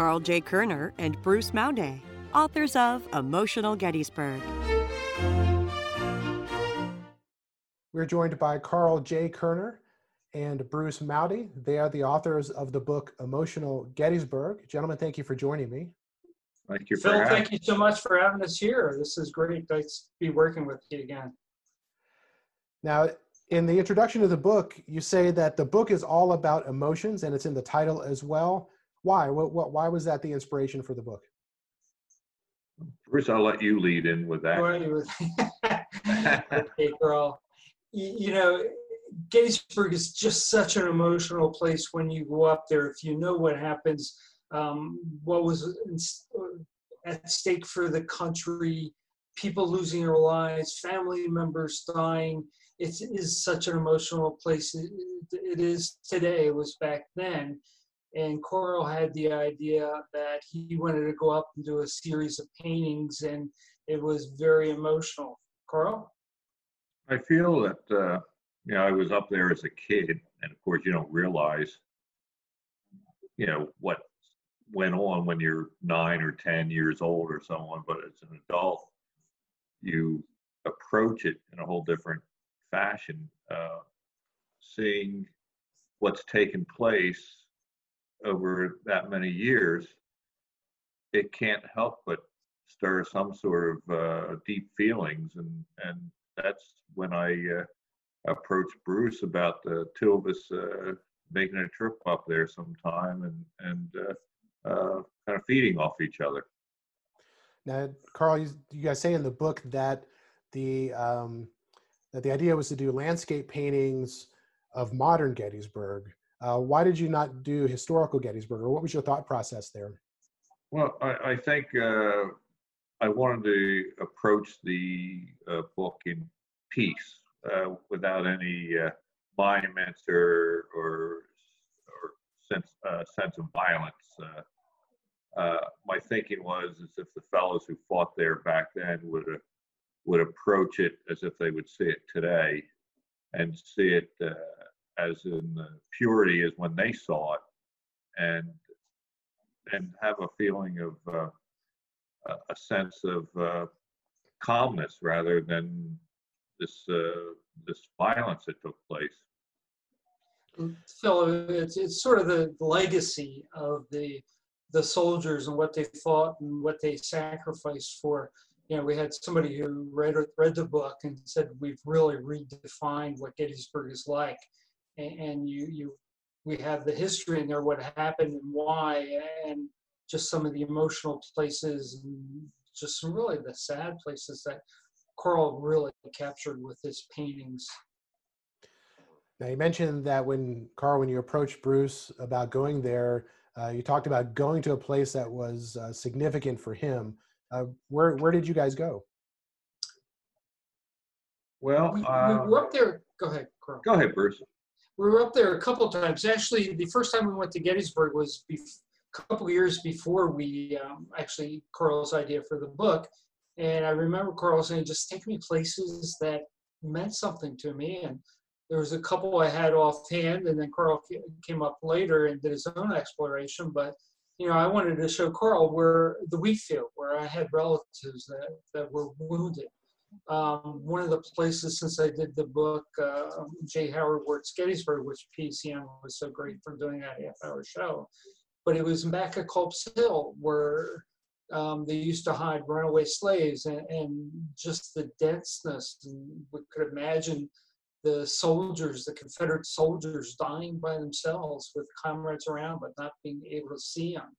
Karl J. Kuerner and Bruce Mowday, authors of Emotional Gettysburg. We're joined by Karl J. Kuerner and Bruce Mowday. They are the authors of the book Emotional Gettysburg. Gentlemen, thank you for joining me. Thank you, Phil. Thank you so much for having us here. This is great. Nice to be working with you again. Now, in the introduction of the book, you say that the book is all about emotions, and it's in the title as well. Why? What? What? Why was that the inspiration for the book? Bruce, I'll let you lead in with that. okay, girl. You know, Gettysburg is just such an emotional place when you go up there. If you know what happens, um, what was at stake for the country, people losing their lives, family members dying it is such an emotional place. It, it is today. It was back then. And Karl had the idea that he wanted to go up and do a series of paintings, and it was very emotional. Karl? I feel that, uh, you know, I was up there as a kid, and of course, you don't realize, you know, what went on when you're nine or 10 years old or someone, but as an adult, you approach it in a whole different fashion, uh, seeing what's taken place over that many years, it can't help but stir some sort of uh, deep feelings, and and that's when I uh, approached Bruce about the of us uh, making a trip up there sometime and and uh, uh, kind of feeding off each other. Now, Karl, you, you guys say in the book that the um, that the idea was to do landscape paintings of modern Gettysburg. Uh, why did you not do historical Gettysburg, or what was your thought process there? Well, I, I think uh, I wanted to approach the uh, book in peace, uh, without any uh, monuments or or, or sense uh, sense of violence. my thinking was as if the fellows who fought there back then would would approach it as if they would see it today and see it as in the purity as when they saw it and and have a feeling of uh, a sense of uh, calmness rather than this uh, this violence that took place. Phil, it's, it's sort of the legacy of the the soldiers and what they fought and what they sacrificed for you know, we had somebody who read read the book and said we've really redefined what Gettysburg is like, and, and you you we have the history in there, what happened and why, and just some of the emotional places and just some really the sad places that Karl really captured with his paintings. Now you mentioned that when Karl, when you approached Bruce about going there, uh, you talked about going to a place that was uh, significant for him. Uh, where where did you guys go? Well, we, uh, we were up there. Go ahead, Karl. Go ahead, Bruce. We were up there a couple times. Actually, the first time we went to Gettysburg was a couple years before we um, actually Karl's idea for the book. And I remember Karl saying, "Just take me places that meant something to me." And there was a couple I had offhand, and then Karl came up later and did his own exploration. But you know, I wanted to show Karl where the wheat field, where I had relatives that, that were wounded. Um, one of the places since I did the book, uh, J. Howard Wert's Gettysburg, which PCN was so great for doing that half hour show, but it was back at Culp's Hill where um, they used to hide runaway slaves and, and just the denseness. And we could imagine the soldiers, the Confederate soldiers, dying by themselves with comrades around, but not being able to see them.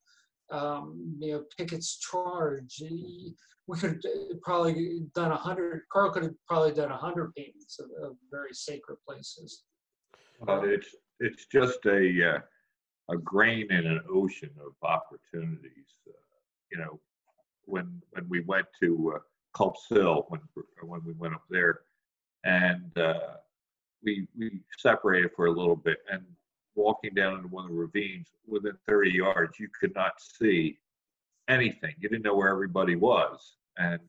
Um, you know, Pickett's charge. We could probably done a hundred. Karl could have probably done a hundred paintings of, of, very sacred places. But it's it's just a uh, a grain in an ocean of opportunities. Uh, you know, when when we went to uh, Culp's Hill, when when we went up there, and uh, we we separated for a little bit, and walking down into one of the ravines, within 30 yards, you could not see anything. You didn't know where everybody was, and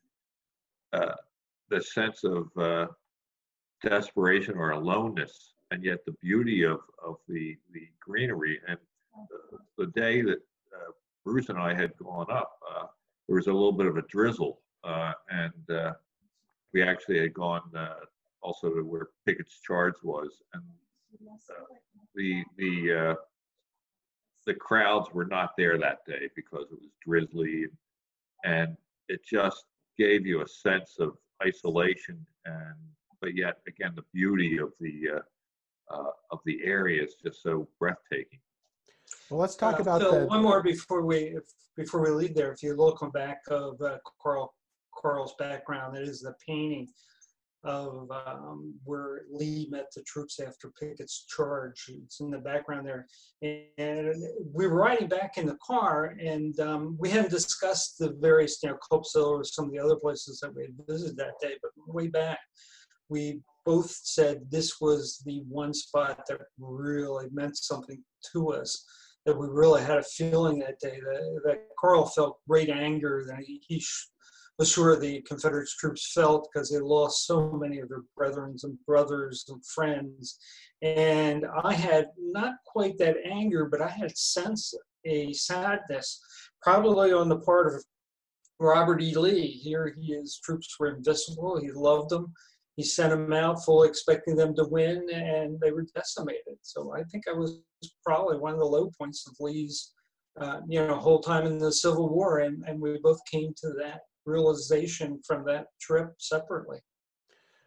uh, the sense of uh, desperation or aloneness, and yet the beauty of of the the greenery. And the, the day that uh, Bruce and I had gone up, uh, there was a little bit of a drizzle, uh, and uh, we actually had gone also to where Pickett's Charge was, and the the the crowds were not there that day because it was drizzly and it just gave you a sense of isolation and but yet again the beauty of the uh, uh, of the area is just so breathtaking. Well let's talk uh, about Phil, that. one more before we if, before we leave there if you look on back of uh, karl karl's background that is the painting of um, where Lee met the troops after Pickett's charge. It's in the background there. And we were riding back in the car, and um, we hadn't discussed the various, you know, Culp's Hill or some of the other places that we had visited that day, but way back, we both said this was the one spot that really meant something to us. That we really had a feeling that day that, that Karl felt great anger that he, he sure the Confederate troops felt because they lost so many of their brethren and brothers and friends. And I had not quite that anger, but I had sense a sadness, probably on the part of Robert E. Lee. Here he his troops were invisible. He loved them. He sent them out fully expecting them to win, and they were decimated. So I think I was probably one of the low points of Lee's, uh, you know, whole time in the Civil War, and, and we both came to that realization from that trip separately.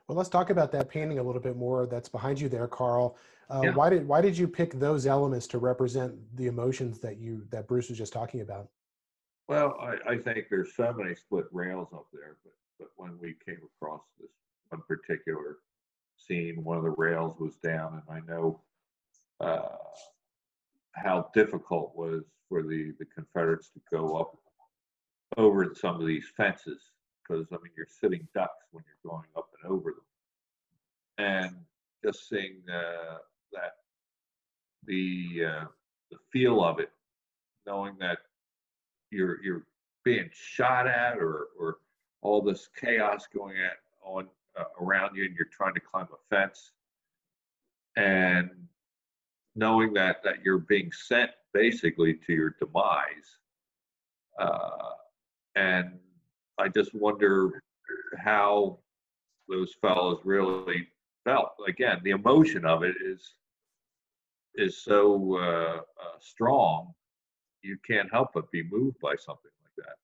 Well, let's talk about that painting a little bit more. That's behind you there, Karl. Uh, yeah. Why did why did you pick those elements to represent the emotions that you that Bruce was just talking about? Well, I, I think there's so many split rails up there, but but when we came across this one particular scene, one of the rails was down, and I know uh, how difficult was for the the Confederates to go up over some of these fences because I mean you're sitting ducks when you're going up and over them, and just seeing uh, that the uh, the feel of it, knowing that you're you're being shot at or or all this chaos going at on uh, around you and you're trying to climb a fence and knowing that that you're being sent basically to your demise uh, and I just wonder how those fellows really felt. Again, the emotion of it is is so uh, uh, strong, you can't help but be moved by something like that.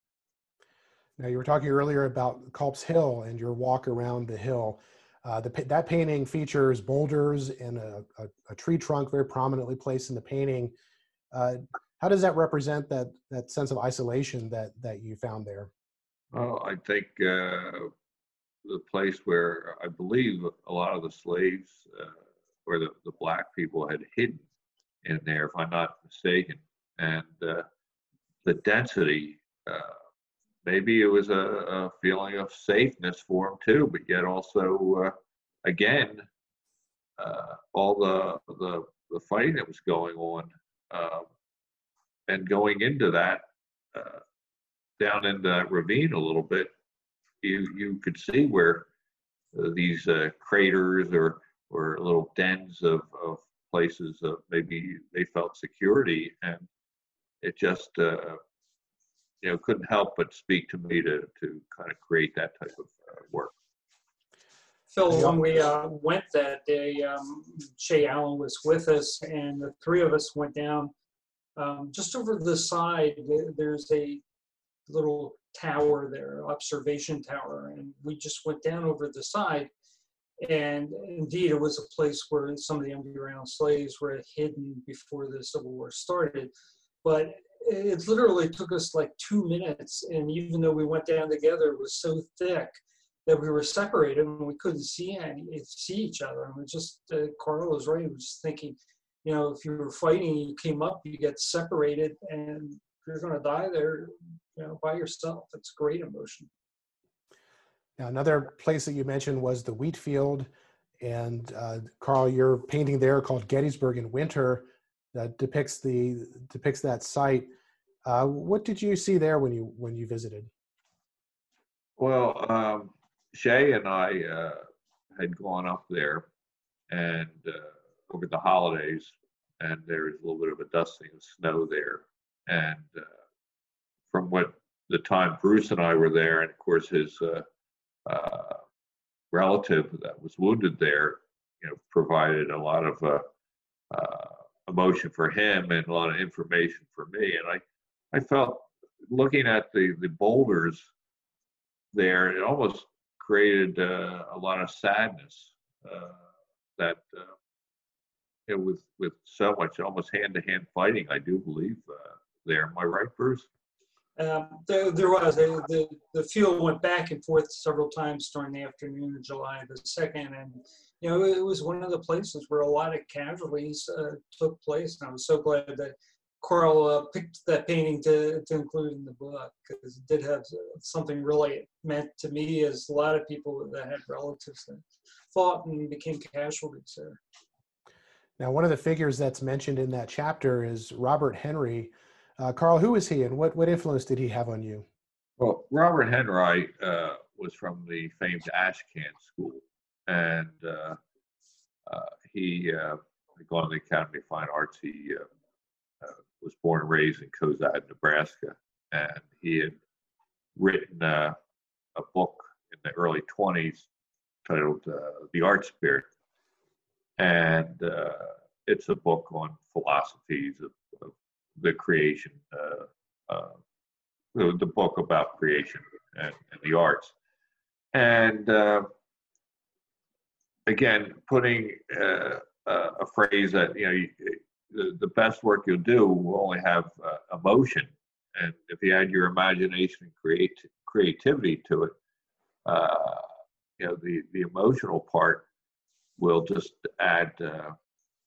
Now, you were talking earlier about Culp's Hill and your walk around the hill. Uh, the, that painting features boulders and a, a, a, tree trunk very prominently placed in the painting. How does that represent that that sense of isolation that that you found there? Well, I think uh, the place where I believe a lot of the slaves, uh, or the, the black people, had hidden in there, if I'm not mistaken, and uh, the density. Uh, maybe it was a, a, feeling of safeness for them too, but yet also, uh, again, uh, all the, the the fighting that was going on. And going into that uh, down in the ravine a little bit, you you could see where uh, these uh, craters or or little dens of, of places of maybe they felt security, and it just uh, you know couldn't help but speak to me to to kind of create that type of uh, work. Phil, when we uh, went that day, um, Shay Allen was with us, and the three of us went down um, just over the side, there's a little tower there, observation tower, and we just went down over the side. And indeed, it was a place where some of the underground slaves were hidden before the Civil War started. But it literally took us like two minutes, and even though we went down together, it was so thick that we were separated and we couldn't see any, see each other. And we just uh, Karl was right. Was thinking, you know, if you were fighting, you came up, you get separated, and you're going to die there, you know, by yourself. It's great emotion. Now, another place that you mentioned was the wheat field. And uh, Karl, your painting there called Gettysburg in Winter that depicts the depicts that site. Uh, what did you see there when you when you visited? Well, um, Shay and I uh, had gone up there, and uh, over the holidays, and there was a little bit of a dusting of snow there. And uh, from what the time Bruce and I were there, and of course his uh, uh, relative that was wounded there, you know, provided a lot of uh, uh, emotion for him and a lot of information for me. And I, I felt looking at the the boulders there, it almost created uh, a lot of sadness that you know, with with so much almost hand to hand fighting, I do believe uh, there. Am I right, Bruce? Um, there, there, was the, the field went back and forth several times during the afternoon of July the second, and you know it was one of the places where a lot of casualties uh, took place. And I was so glad that Karl uh, picked that painting to, to include in the book because it did have something really meant to me as a lot of people that had relatives that fought and became casualties there. Now, one of the figures that's mentioned in that chapter is Robert Henri. Uh, Karl, who is he and what, what influence did he have on you? Well, Robert Henri uh, was from the famed Ashcan School, and uh, uh he uh, gone to the Academy of Fine Arts. He uh, uh, was born and raised in Cozad, Nebraska, and he had written a book in the early 20s titled The Art Spirit and uh, it's a book on philosophies of, of the creation, uh, uh, the, the, book about creation and, and the arts. And uh, again, putting uh, a phrase that you know you, the, the best work you'll do will only have uh, emotion, and if you add your imagination and create creativity to it, you know the the emotional part will just add uh,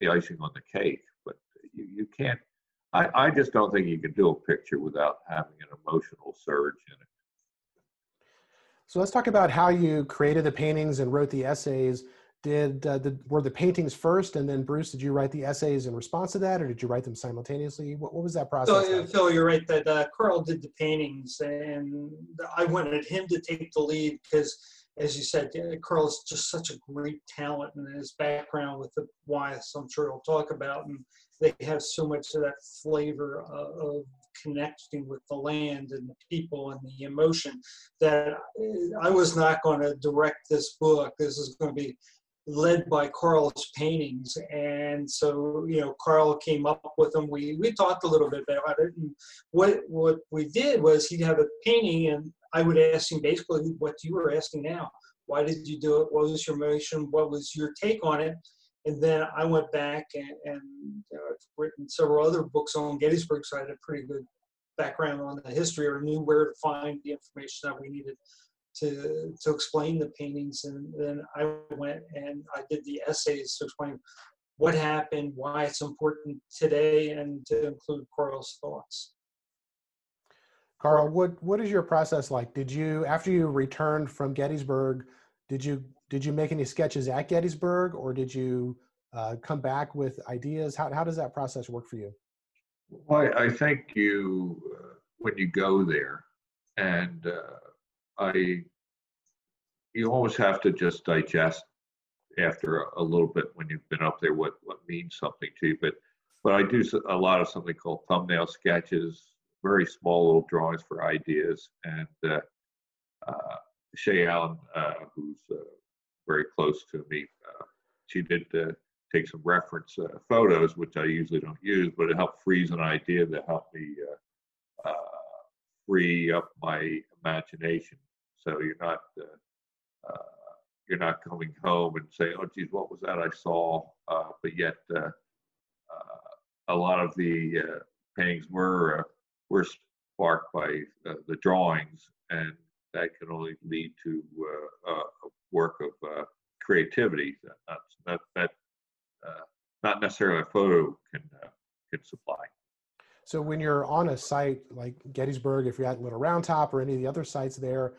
the icing on the cake. But you, you can't, I, I just don't think you can do a picture without having an emotional surge in it. So let's talk about how you created the paintings and wrote the essays. Did, uh, did were the paintings first, and then Bruce, did you write the essays in response to that, or did you write them simultaneously? What, what was that process? So, like? Phil, you're right that uh, Karl did the paintings, and I wanted him to take the lead because as you said, Karl is just such a great talent and his background with the Wyeths, I'm sure he'll talk about. And they have so much of that flavor of connecting with the land and the people and the emotion that I was not going to direct this book. This is going to be led by Karl's paintings. And so, you know, Karl came up with them. We, we talked a little bit about it. And what, what we did was he'd have a painting and I would ask him basically what you were asking now. Why did you do it? What was your motion? What was your take on it? And then I went back and, and uh, I've written several other books on Gettysburg, so I had a pretty good background on the history or knew where to find the information that we needed to to explain the paintings. And then I went and I did the essays to explain what happened, why it's important today, and to include Karl's thoughts. Karl, what what is your process like? Did you after you returned from Gettysburg, did you did you make any sketches at Gettysburg, or did you uh, come back with ideas? How how does that process work for you? Well, I, think you uh, when you go there, and uh, I you always have to just digest after a, little bit when you've been up there what what means something to you. But but I do a lot of something called thumbnail sketches very small little drawings for ideas. And uh, uh, Shay Allen, uh, who's uh, very close to me, uh, she did uh, take some reference photos, which I usually don't use, but it helped freeze an idea that helped me free up my imagination. So you're not you're not coming home and saying, "Oh, geez, what was that I saw?" but yet, a lot of the paintings were were sparked by uh, the drawings, and that can only lead to uh, a work of uh, creativity. That, that, not necessarily a photo can uh, can supply. So when you're on a site like Gettysburg, if you're at Little Round Top or any of the other sites there,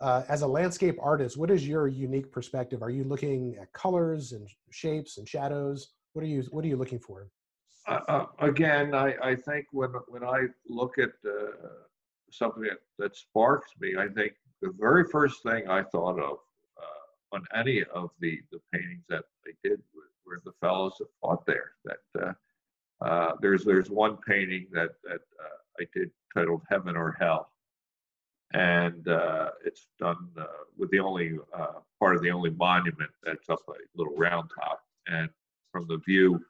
uh, as a landscape artist, what is your unique perspective? Are you looking at colors and shapes and shadows? What are you What are you looking for? Uh, uh, again, I, I think when when I look at uh, something that, that sparks me, I think the very first thing I thought of uh, on any of the the paintings that I did were, the fellows that fought there. That uh, uh, there's there's one painting that that I did titled Heaven or Hell, and uh, it's done uh, with the only uh, part of the only monument that's up a little round top, and from the view,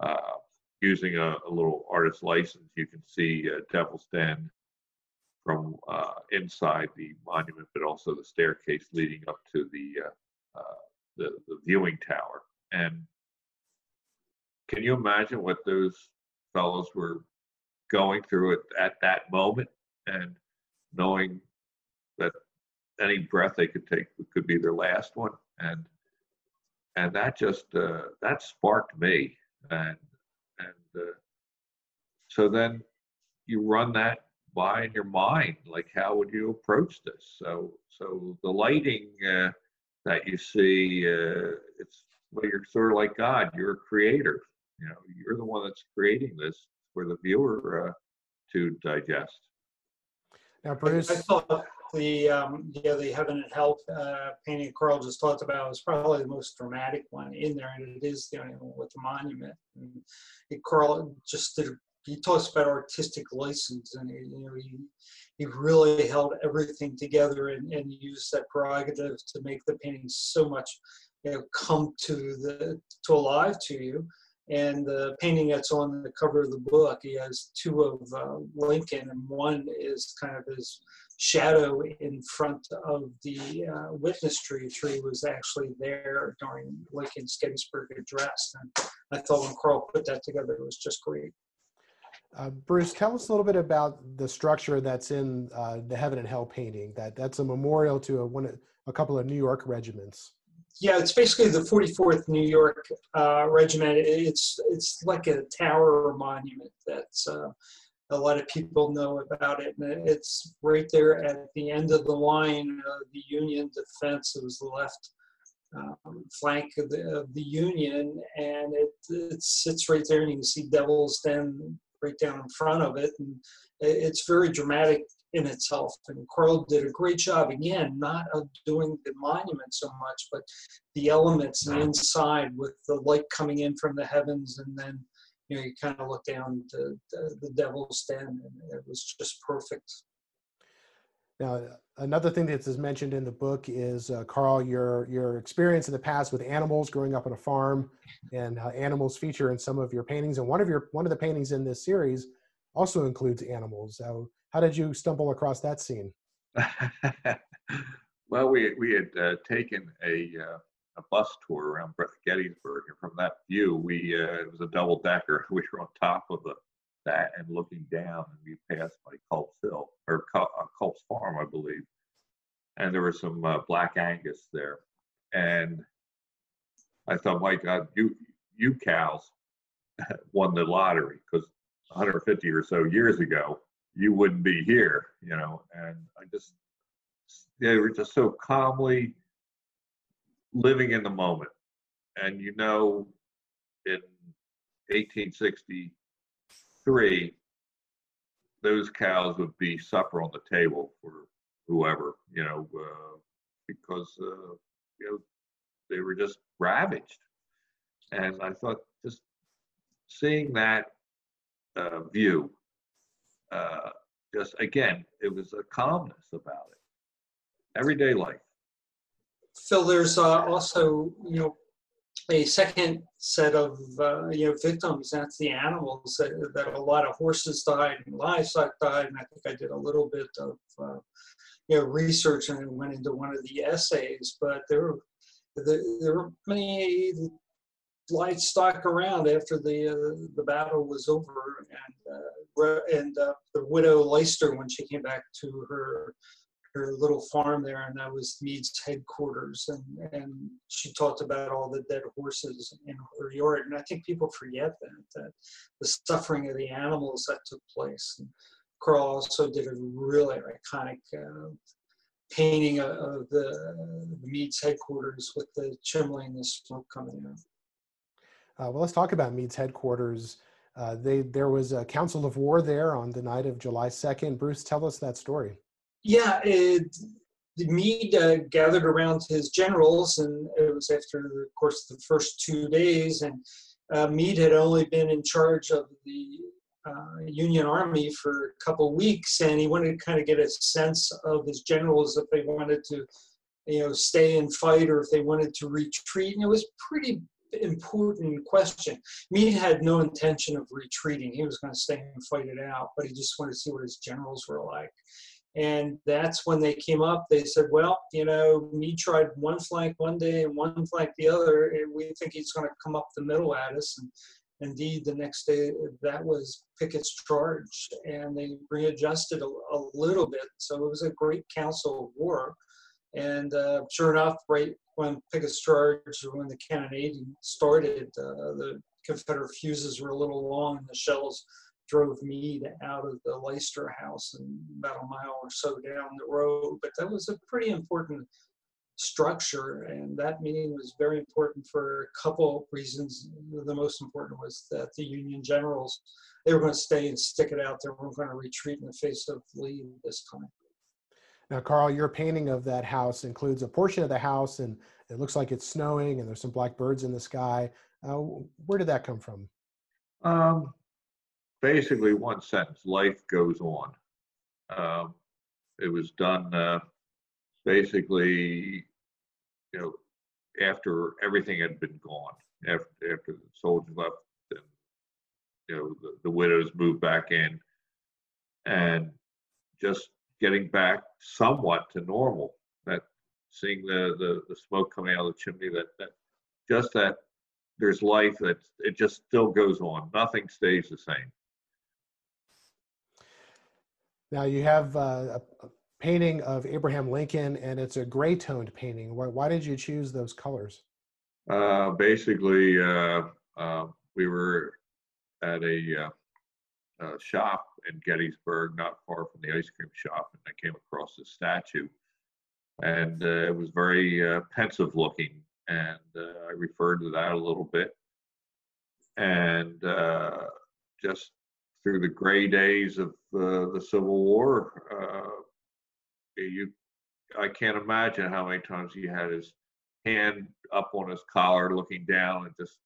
uh, using a, a, little artist license, you can see Devil's Den from uh, inside the monument, but also the staircase leading up to the uh, the, the viewing tower. And can you imagine what those fellows were going through it at that moment? And knowing that any breath they could take could be their last one, and and that just uh, that sparked me, and and uh, so then you run that by in your mind, like how would you approach this? So so the lighting uh, that you see, uh, it's well, you're sort of like God. You're a creator. You know, you're the one that's creating this for the viewer uh, to digest. Now, Bruce. I thought the um, yeah the heaven and hell uh, painting Karl just talked about was probably the most dramatic one in there, and it is the only one with the monument. And it, Karl just did. He talks about artistic license, and you know he he really held everything together and, and used that prerogative to make the painting so much you know come to the to alive to you and the painting that's on the cover of the book, he has two of uh, Lincoln, and one is kind of his shadow in front of the uh, witness tree. tree was actually there during Lincoln's Gettysburg Address. And I thought when Karl put that together, it was just great. Uh, Bruce, tell us a little bit about the structure that's in uh, the Heaven and Hell painting. That that's a memorial to a, one, a couple of New York regiments yeah, it's basically the 44th New York uh, Regiment. It's it's like a tower or monument that's uh, a lot of people know about it. And it's right there at the end of the line of the Union defense. It was the left um, flank of the, of the Union, and it, it sits right there, and you can see Devil's Den right down in front of it. And it's very dramatic in itself. And Karl did a great job, again, not of doing the monument so much, but the elements inside with the light coming in from the heavens and then you know you kind of look down to the, the devil's den and it was just perfect. Now another thing that is mentioned in the book is uh, karl your your experience in the past with animals growing up on a farm and uh, animals feature in some of your paintings. And one of your one of the paintings in this series also includes animals so how did you stumble across that scene? well, we we had uh, taken a uh, a bus tour around Gettysburg, and from that view, we uh, it was a double decker. We were on top of the that and looking down, and we passed by Culp's Hill or uh, Culp's Farm, I believe, and there were some uh, Black Angus there, and I thought, my God, you you cows won the lottery because 150 or so years ago, you wouldn't be here, you know. And I just, they were just so calmly living in the moment. And you know, in 1863, those cows would be supper on the table for whoever, you know, uh, because, uh, you know, they were just ravaged. And I thought just seeing that uh, view uh, just again, it was a calmness about it. Everyday life. Phil, there's uh, also you know a second set of uh, you know victims. That's the animals that, that, a lot of horses died and livestock died, and I think I did a little bit of uh, you know research and went into one of the essays. But there, there, there were many livestock around after the uh, the battle was over, and uh, and uh, the widow Leister when she came back to her her little farm there, and that was Meade's headquarters. And and she talked about all the dead horses in her yard, and I think people forget that that the suffering of the animals that took place. And Karl also did a really iconic uh, painting of, the, the Meade's headquarters with the chimney and the smoke coming out. Uh, well, let's talk about Meade's headquarters. Uh, they, there was a council of war there on the night of July 2nd. Bruce, tell us that story. Yeah, it, Meade uh, gathered around his generals, and it was after, of course, the first two days. And uh, Meade had only been in charge of the uh, Union Army for a couple weeks, and he wanted to kind of get a sense of his generals if they wanted to, you know, stay and fight or if they wanted to retreat. And it was pretty important question. Meade had no intention of retreating. He was going to stay and fight it out, but he just wanted to see what his generals were like. And that's when they came up. They said, well, you know, Meade tried one flank one day and one flank the other. And we think he's going to come up the middle at us. And indeed, the next day, that was Pickett's charge. And they readjusted a, a little bit. So it was a great council of war. And uh, sure enough, right when Pickett's charge, when the cannonading started, uh, the Confederate fuses were a little long and the shells drove Meade out of the Leister house and about a mile or so down the road. But that was a pretty important structure, and that meeting was very important for a couple of reasons. The most important was that the Union generals they were going to stay and stick it out. They weren't going to retreat in the face of Lee this time. Now, Karl, your painting of that house includes a portion of the house, and it looks like it's snowing, and there's some black birds in the sky. Uh, where did that come from? Um, basically, one sentence: life goes on. Um, it was done uh, basically, you know, after everything had been gone, after after the soldiers left, and you know the, the widows moved back in, and just getting back somewhat to normal. That seeing the, the, the smoke coming out of the chimney, that, that just that there's life that it just still goes on. Nothing stays the same. Now you have uh, a painting of Abraham Lincoln, and it's a gray toned painting. Why, why did you choose those colors? Uh, basically, uh, uh we were at a uh, shop in Gettysburg, not far from the ice cream shop, and I came across this statue, and uh, it was very uh, pensive looking, and uh, I referred to that a little bit, and uh, just through the gray days of uh, the Civil War, you, I can't imagine how many times he had his hand up on his collar, looking down, and just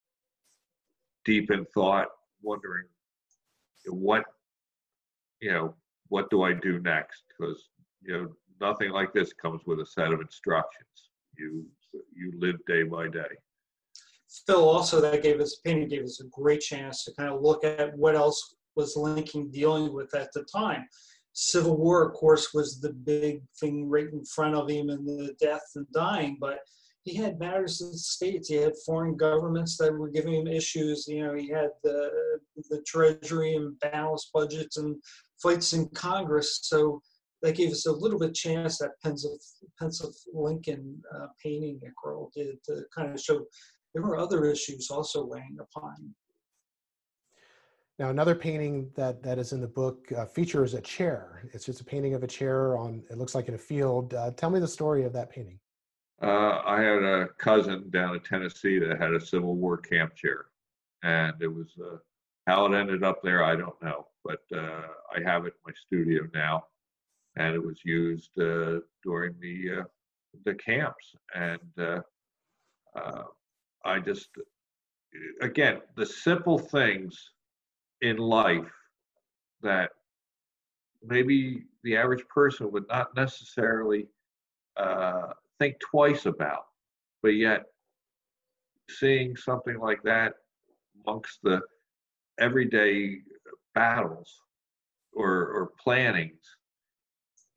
deep in thought, wondering what you know what do i do next because you know nothing like this comes with a set of instructions you you live day by day phil also that gave us painting gave us a great chance to kind of look at what else was lincoln dealing with at the time civil war of course was the big thing right in front of him and the death and dying but he had matters in the states. He had foreign governments that were giving him issues. You know, he had the the treasury and balanced budgets and fights in Congress. So that gave us a little bit chance that pencil pencil Lincoln uh, painting that Karl did to kind of show there were other issues also weighing upon. Now, another painting that, that is in the book uh, features a chair. It's just a painting of a chair on, it looks like in a field. Uh, tell me the story of that painting. Uh, I had a cousin down in Tennessee that had a Civil War camp chair, and it was uh, how it ended up there. I don't know, but uh, I have it in my studio now, and it was used uh, during the uh, the camps, and I just again the simple things in life that maybe the average person would not necessarily uh, think twice about. But yet, seeing something like that amongst the everyday battles or, or plannings,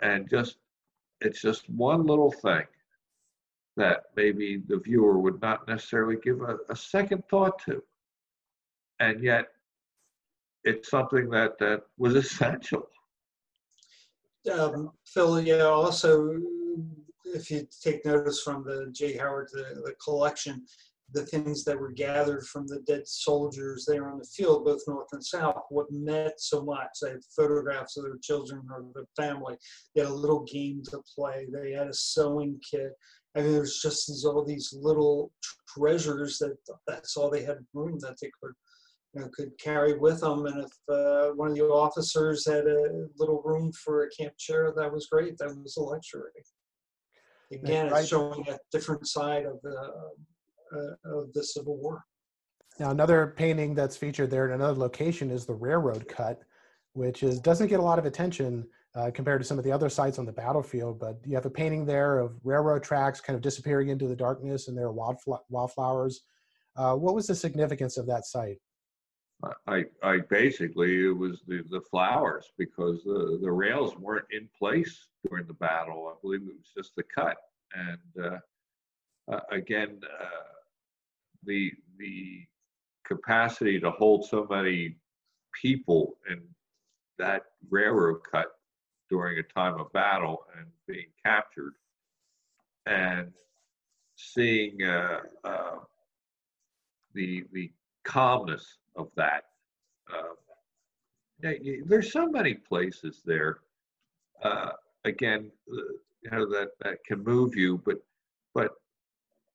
and just it's just one little thing that maybe the viewer would not necessarily give a, a second thought to. And yet, it's something that, that was essential. um, Phil, yeah, also, if you take notice from the J. Howard, the, the collection, the things that were gathered from the dead soldiers there on the field, both north and south, what meant so much. They had photographs of their children or their family. They had a little game to play. They had a sewing kit. I mean, there's just these all these little treasures that that's all they had room that they could you know, could carry with them. And if uh, one of the officers had a little room for a camp chair, that was great. That was a luxury. Again, right. it's showing a different side of the uh, of the Civil War. Now, another painting that's featured there in another location is the railroad cut, which is doesn't get a lot of attention uh, compared to some of the other sites on the battlefield. But you have a painting there of railroad tracks kind of disappearing into the darkness, and there are wildfl- wildflowers. Uh, what was the significance of that site? I, I basically it was the, the flowers because the, the rails weren't in place during the battle. I believe it was just the cut, and uh, uh, again, uh, the the capacity to hold so many people in that railroad cut during a time of battle and being captured, and seeing uh, uh, the the calmness of that. Uh, there's so many places there. Uh, again, you know that that can move you, but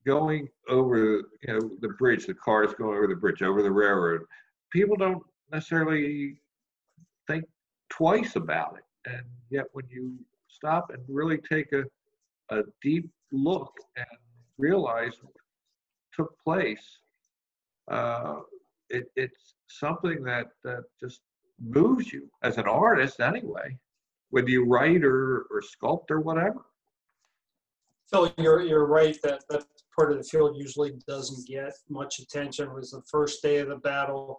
going over you know the bridge, the cars going over the bridge, over the railroad, people don't necessarily think twice about it. And yet, when you stop and really take a a deep look and realize what took place, uh, it, it's something that, that just moves you as an artist anyway, whether you write or, or sculpt or whatever. Phil, you're, you're right that that part of the field usually doesn't get much attention. It was the first day of the battle.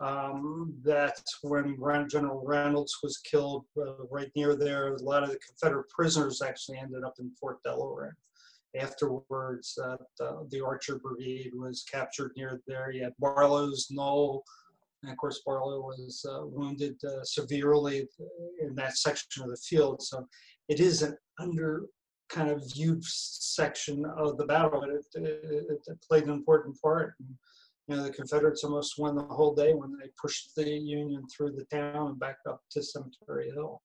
Um, that's when General Reynolds was killed uh, right near there. A lot of the Confederate prisoners actually ended up in Fort Delaware afterwards uh, the, the, Archer Brigade was captured near there. You had Barlow's Knoll, and of course Barlow was uh, wounded uh, severely in that section of the field. So it is an under kind of viewed section of the battle, but it, it, it played an important part. And, you know, the Confederates almost won the whole day when they pushed the Union through the town and back up to Cemetery Hill.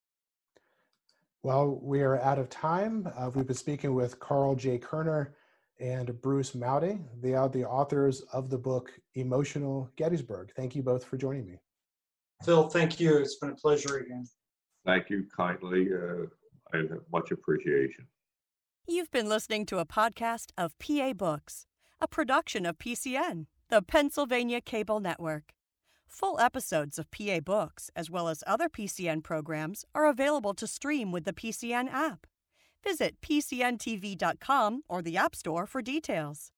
Well, we are out of time. Uh, we've been speaking with Karl J. Kuerner and Bruce Mowday. They are the authors of the book Emotional Gettysburg. Thank you both for joining me. Phil, thank you. It's been a pleasure again. Thank you kindly. Uh, I have much appreciation. You've been listening to a podcast of PA Books, a production of PCN, the Pennsylvania Cable Network. Full episodes of PA Books, as well as other PCN programs, are available to stream with the PCN app. Visit PCNTV.com or the App Store for details.